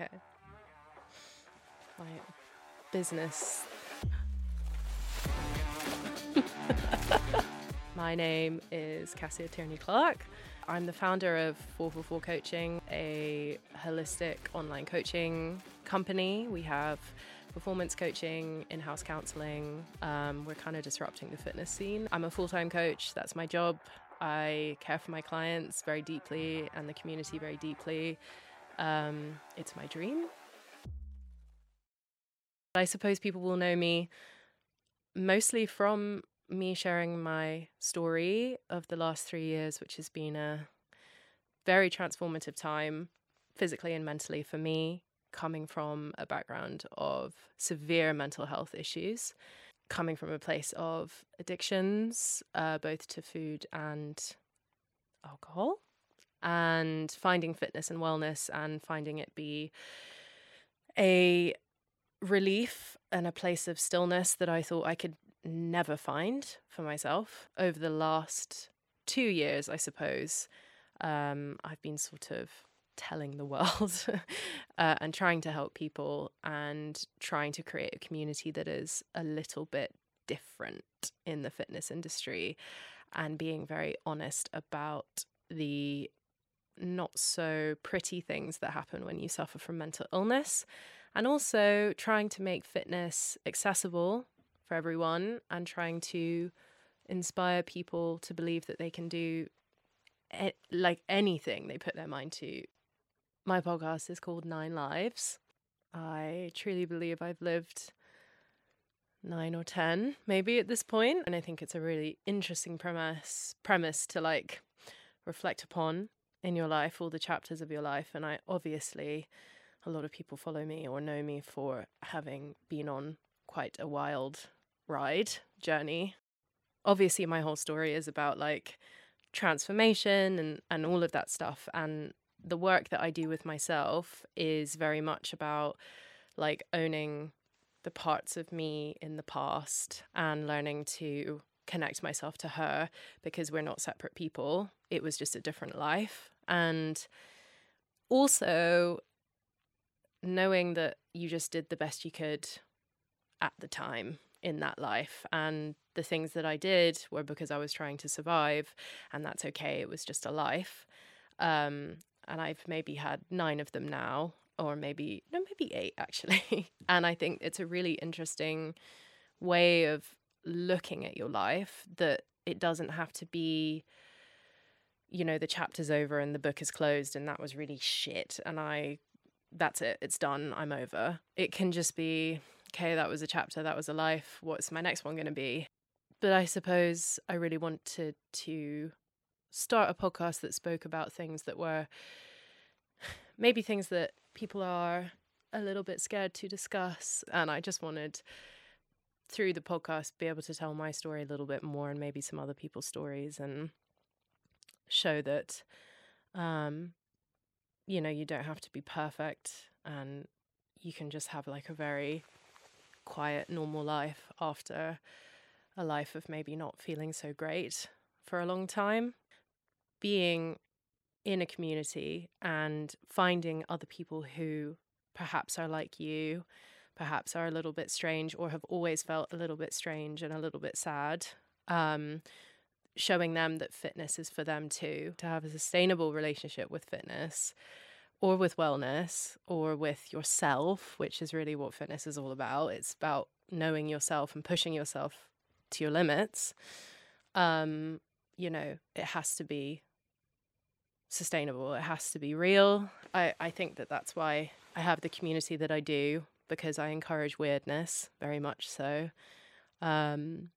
Okay. My business. My name is Cassia Tierney Clarke. I'm the founder of 444 Coaching, a holistic online coaching company. We have performance coaching, in house counseling. Um, we're kind of disrupting the fitness scene. I'm a full time coach, that's my job. I care for my clients very deeply and the community very deeply. Um, it's my dream. I suppose people will know me mostly from me sharing my story of the last three years, which has been a very transformative time physically and mentally for me, coming from a background of severe mental health issues, coming from a place of addictions, uh, both to food and alcohol, and finding fitness and wellness and finding it be a relief and a place of stillness that I thought I could never find for myself over the last two years, I suppose. Um, I've been sort of telling the world uh, and trying to help people and trying to create a community that is a little bit different in the fitness industry and being very honest about the not so pretty things that happen when you suffer from mental illness and also trying to make fitness accessible for everyone and trying to inspire people to believe that they can do like anything they put their mind to. My podcast is called Nine Lives. I truly believe I've lived nine or ten maybe at this point and i think it's a really interesting premise premise to like reflect upon in your life all the chapters of your life and i obviously a lot of people follow me or know me for having been on quite a wild ride journey. Obviously, my whole story is about like transformation and, and all of that stuff. And the work that I do with myself is very much about like owning the parts of me in the past and learning to connect myself to her because we're not separate people. It was just a different life. And also knowing that you just did the best you could at the time in that life. And the things that I did were because I was trying to survive, and that's okay. It was just a life. Um, and I've maybe had nine of them now, or maybe, no, maybe eight actually. and I think it's a really interesting way of looking at your life that it doesn't have to be you know the chapter's over and the book is closed and that was really shit and i that's it it's done i'm over it can just be okay, that was a chapter, that was a life. What's my next one going to be? But I suppose I really wanted to start a podcast that spoke about things that were maybe things that people are a little bit scared to discuss. And I just wanted through the podcast be able to tell my story a little bit more and maybe some other people's stories and show that um you know you don't have to be perfect and you can just have like a very quiet, normal life after a life of maybe not feeling so great for a long time. Being in a community and finding other people who perhaps are like you, perhaps are a little bit strange or have always felt a little bit strange and a little bit sad. Um, showing them that fitness is for them too, to have a sustainable relationship with fitness or with wellness or with yourself, which is really what fitness is all about. It's about knowing yourself and pushing yourself to your limits. Um, you know, it has to be sustainable. It has to be real. I, I think that that's why I have the community that I do because I encourage weirdness very much so. Um,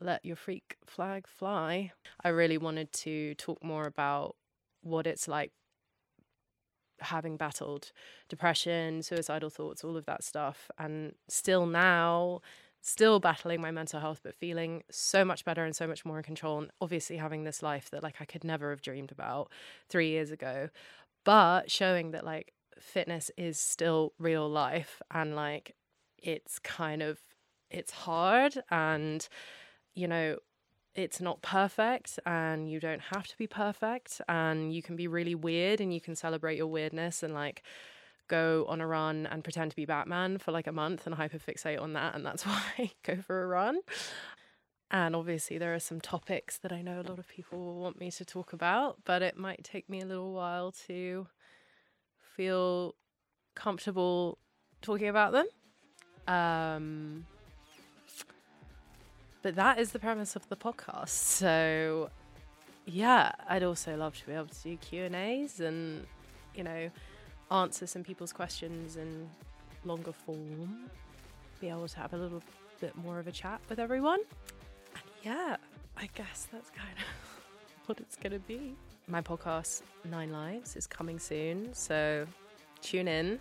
let your freak flag fly. I really wanted to talk more about what it's like having battled depression, suicidal thoughts, all of that stuff, and still now, still battling my mental health, but feeling so much better and so much more in control. And obviously having this life that like I could never have dreamed about three years ago, but showing that like fitness is still real life and like it's kind of it's hard and you know it's not perfect and you don't have to be perfect and you can be really weird and you can celebrate your weirdness and like go on a run and pretend to be Batman for like a month and hyperfixate on that. And that's why I go for a run. And obviously, there are some topics that I know a lot of people will want me to talk about, but it might take me a little while to feel comfortable talking about them. Um, but that is the premise of the podcast. So, yeah, I'd also love to be able to do Q and A's and you know answer some people's questions in longer form. Be able to have a little bit more of a chat with everyone. And yeah, I guess that's kind of what it's gonna be. My podcast Nine Lives is coming soon, so tune in.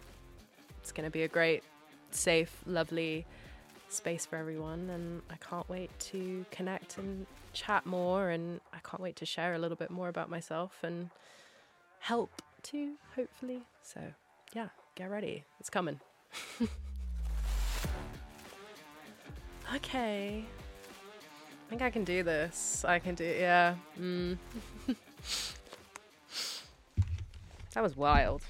It's gonna be a great, safe, lovely space for everyone, and I can't wait to connect and chat more. And I can't wait to share a little bit more about myself and help too, hopefully. So, yeah, get ready. It's coming. okay. I think I can do this. I can do, yeah. Mm. that was wild.